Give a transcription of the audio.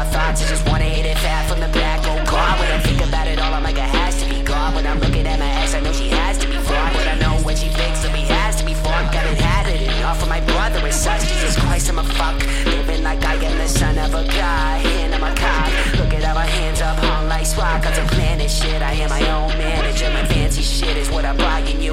my thoughts. I just wanna hit it fat from the back. Oh God, when I think about it all, I'm like, I has to be God. When I'm looking at my ex, I know she has to be fucked. But I know when she thinks of me, has to be fucked, Got it, had it, enough of my brother and such. Jesus Christ, I'm a fuck. Living like I am the son of a god. And I'm a cop. Looking at my hands up, hung like Cause I'm planning shit. I am my own manager. My fancy shit is what I'm buying you.